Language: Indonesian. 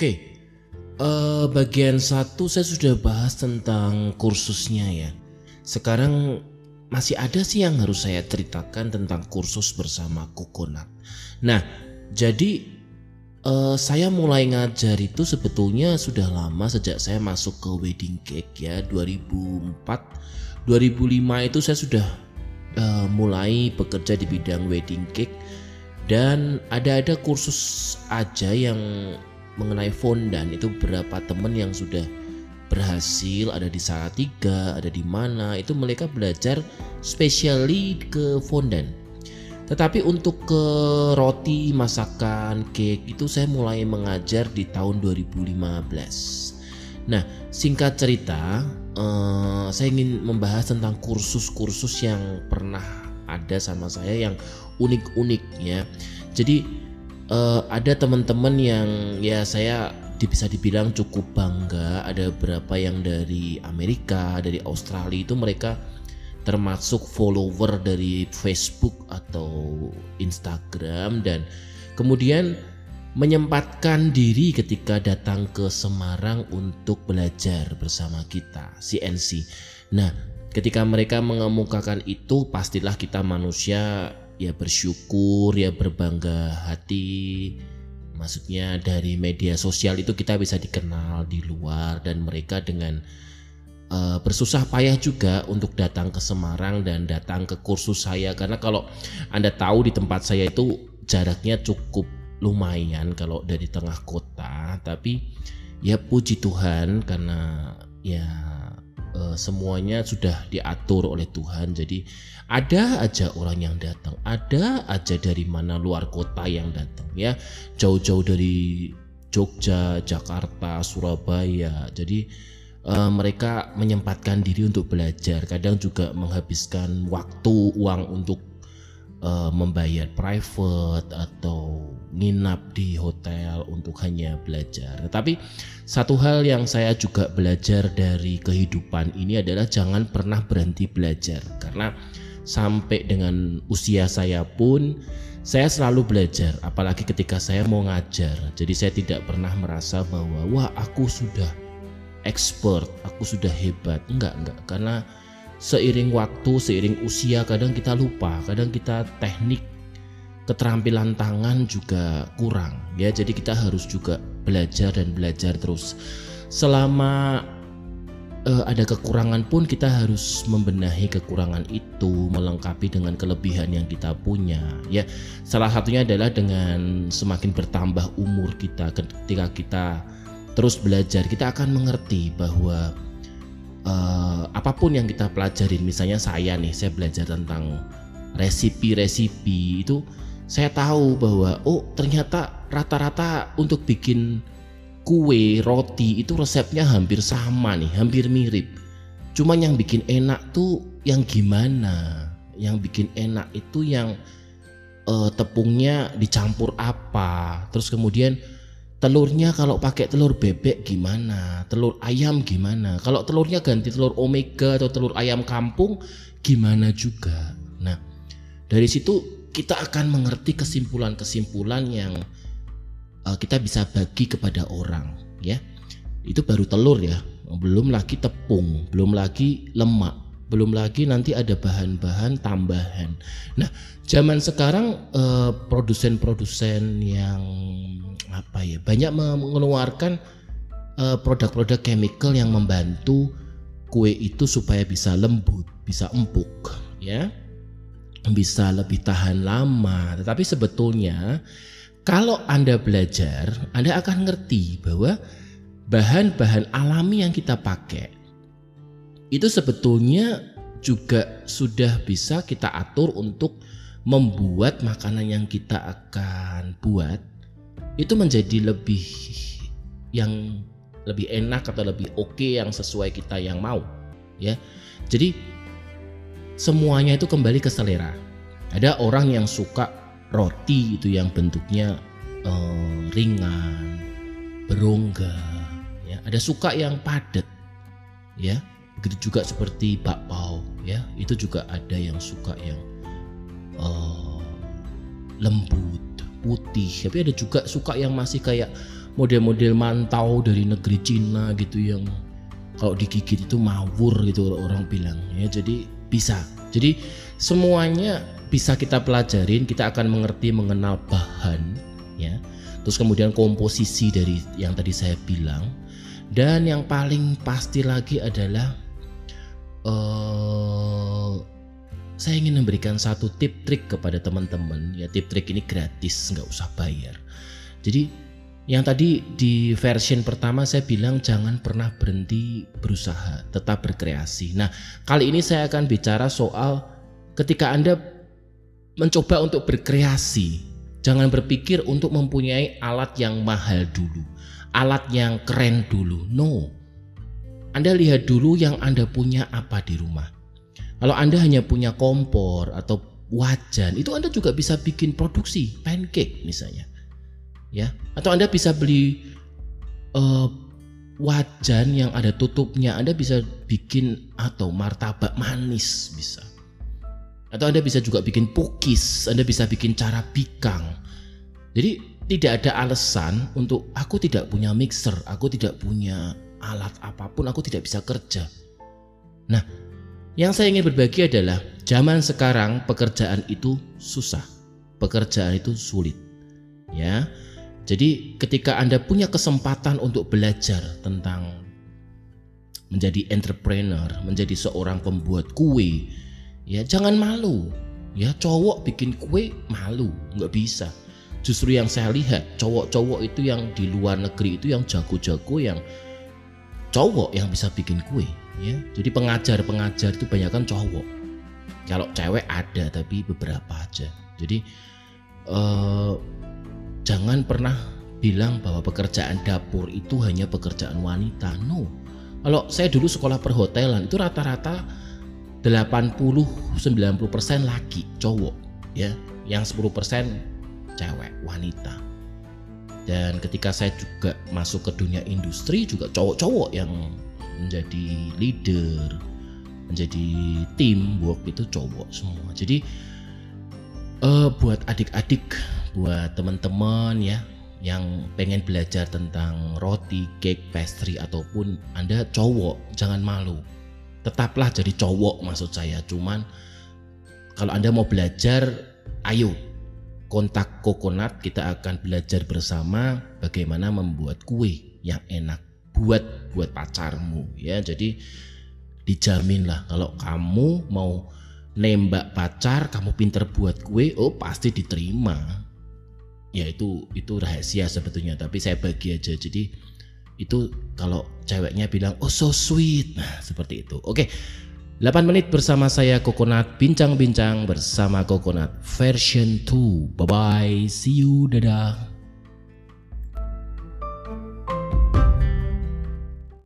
Oke, uh, bagian satu saya sudah bahas tentang kursusnya ya. Sekarang masih ada sih yang harus saya ceritakan tentang kursus bersama Kokonat. Nah, jadi uh, saya mulai ngajar itu sebetulnya sudah lama sejak saya masuk ke wedding cake ya 2004 2005 itu saya sudah uh, mulai bekerja di bidang wedding cake dan ada-ada kursus aja yang mengenai fondan itu berapa teman yang sudah berhasil ada di Salatiga, ada di mana itu mereka belajar spesiali ke fondan. Tetapi untuk ke roti, masakan, cake itu saya mulai mengajar di tahun 2015. Nah, singkat cerita, eh, saya ingin membahas tentang kursus-kursus yang pernah ada sama saya yang unik-unik ya. Jadi eh, ada teman-teman yang ya saya bisa dibilang cukup bangga ada beberapa yang dari Amerika dari Australia itu mereka termasuk follower dari Facebook atau Instagram dan kemudian menyempatkan diri ketika datang ke Semarang untuk belajar bersama kita CNC. Nah, ketika mereka mengemukakan itu pastilah kita manusia ya bersyukur ya berbangga hati. Maksudnya dari media sosial itu kita bisa dikenal di luar dan mereka dengan uh, bersusah payah juga untuk datang ke Semarang dan datang ke kursus saya. Karena kalau Anda tahu di tempat saya itu jaraknya cukup lumayan kalau dari tengah kota. Tapi ya puji Tuhan karena ya semuanya sudah diatur oleh Tuhan. Jadi ada aja orang yang datang, ada aja dari mana luar kota yang datang ya, jauh-jauh dari Jogja, Jakarta, Surabaya. Jadi uh, mereka menyempatkan diri untuk belajar, kadang juga menghabiskan waktu, uang untuk uh, membayar private atau nginap di hotel untuk hanya belajar. Tetapi satu hal yang saya juga belajar dari kehidupan ini adalah jangan pernah berhenti belajar. Karena sampai dengan usia saya pun saya selalu belajar apalagi ketika saya mau ngajar. Jadi saya tidak pernah merasa bahwa wah aku sudah expert aku sudah hebat. Enggak enggak. Karena seiring waktu seiring usia kadang kita lupa kadang kita teknik keterampilan tangan juga kurang ya. Jadi kita harus juga belajar dan belajar terus. Selama uh, ada kekurangan pun kita harus membenahi kekurangan itu melengkapi dengan kelebihan yang kita punya ya. Salah satunya adalah dengan semakin bertambah umur kita ketika kita terus belajar kita akan mengerti bahwa uh, apa pun yang kita pelajarin misalnya saya nih saya belajar tentang resipi-resipi itu saya tahu bahwa oh ternyata rata-rata untuk bikin kue, roti itu resepnya hampir sama nih, hampir mirip. Cuma yang bikin enak tuh yang gimana? Yang bikin enak itu yang uh, tepungnya dicampur apa? Terus kemudian telurnya kalau pakai telur bebek gimana? Telur ayam gimana? Kalau telurnya ganti telur omega atau telur ayam kampung gimana juga? Nah, dari situ kita akan mengerti kesimpulan-kesimpulan yang uh, kita bisa bagi kepada orang ya itu baru telur ya belum lagi tepung belum lagi lemak belum lagi nanti ada bahan-bahan tambahan. Nah zaman sekarang uh, produsen-produsen yang apa ya banyak mengeluarkan uh, produk-produk chemical yang membantu kue itu supaya bisa lembut bisa empuk ya. Bisa lebih tahan lama. Tetapi sebetulnya kalau Anda belajar, Anda akan ngerti bahwa bahan-bahan alami yang kita pakai itu sebetulnya juga sudah bisa kita atur untuk membuat makanan yang kita akan buat itu menjadi lebih yang lebih enak atau lebih oke okay yang sesuai kita yang mau ya. Jadi semuanya itu kembali ke selera. Ada orang yang suka roti itu yang bentuknya uh, ringan, berongga, ya. Ada suka yang padat, ya. Begitu juga seperti bakpao, ya. Itu juga ada yang suka yang uh, lembut, putih. Tapi ada juga suka yang masih kayak model-model mantau dari negeri Cina gitu yang kalau digigit itu mawur gitu orang bilang ya jadi bisa jadi semuanya bisa kita pelajarin kita akan mengerti mengenal bahan ya terus kemudian komposisi dari yang tadi saya bilang dan yang paling pasti lagi adalah uh, saya ingin memberikan satu tip trik kepada teman-teman ya tip trik ini gratis nggak usah bayar jadi yang tadi di version pertama saya bilang jangan pernah berhenti berusaha, tetap berkreasi. Nah, kali ini saya akan bicara soal ketika Anda mencoba untuk berkreasi, jangan berpikir untuk mempunyai alat yang mahal dulu, alat yang keren dulu. No. Anda lihat dulu yang Anda punya apa di rumah. Kalau Anda hanya punya kompor atau wajan, itu Anda juga bisa bikin produksi pancake misalnya. Ya atau anda bisa beli uh, wajan yang ada tutupnya. Anda bisa bikin atau martabak manis bisa. Atau anda bisa juga bikin pukis anda bisa bikin cara bikang. Jadi tidak ada alasan untuk aku tidak punya mixer aku tidak punya alat apa pun aku tidak bisa kerja nah yang saya ingin berbagi adalah zaman sekarang pekerjaan itu susah pekerjaan itu sulit ya jadi ketika Anda punya kesempatan untuk belajar tentang menjadi entrepreneur, menjadi seorang pembuat kue, ya jangan malu. Ya cowok bikin kue malu, nggak bisa. Justru yang saya lihat cowok-cowok itu yang di luar negeri itu yang jago-jago yang cowok yang bisa bikin kue ya jadi pengajar-pengajar itu banyak kan cowok kalau cewek ada tapi beberapa aja jadi uh, Jangan pernah bilang bahwa pekerjaan dapur itu hanya pekerjaan wanita. No. Kalau saya dulu sekolah perhotelan itu rata-rata 80-90% laki, cowok ya. Yang 10% cewek, wanita. Dan ketika saya juga masuk ke dunia industri juga cowok-cowok yang menjadi leader, menjadi tim work itu cowok semua. Jadi uh, buat adik-adik buat teman-teman ya yang pengen belajar tentang roti, cake, pastry ataupun Anda cowok, jangan malu. Tetaplah jadi cowok maksud saya. Cuman kalau Anda mau belajar, ayo kontak Coconut kita akan belajar bersama bagaimana membuat kue yang enak buat buat pacarmu ya. Jadi dijamin lah kalau kamu mau nembak pacar, kamu pinter buat kue, oh pasti diterima. Ya itu itu rahasia sebetulnya tapi saya bagi aja. Jadi itu kalau ceweknya bilang oh so sweet. Nah seperti itu. Oke 8 menit bersama saya Coconut bincang-bincang bersama Coconut version 2 bye bye see you. Dadah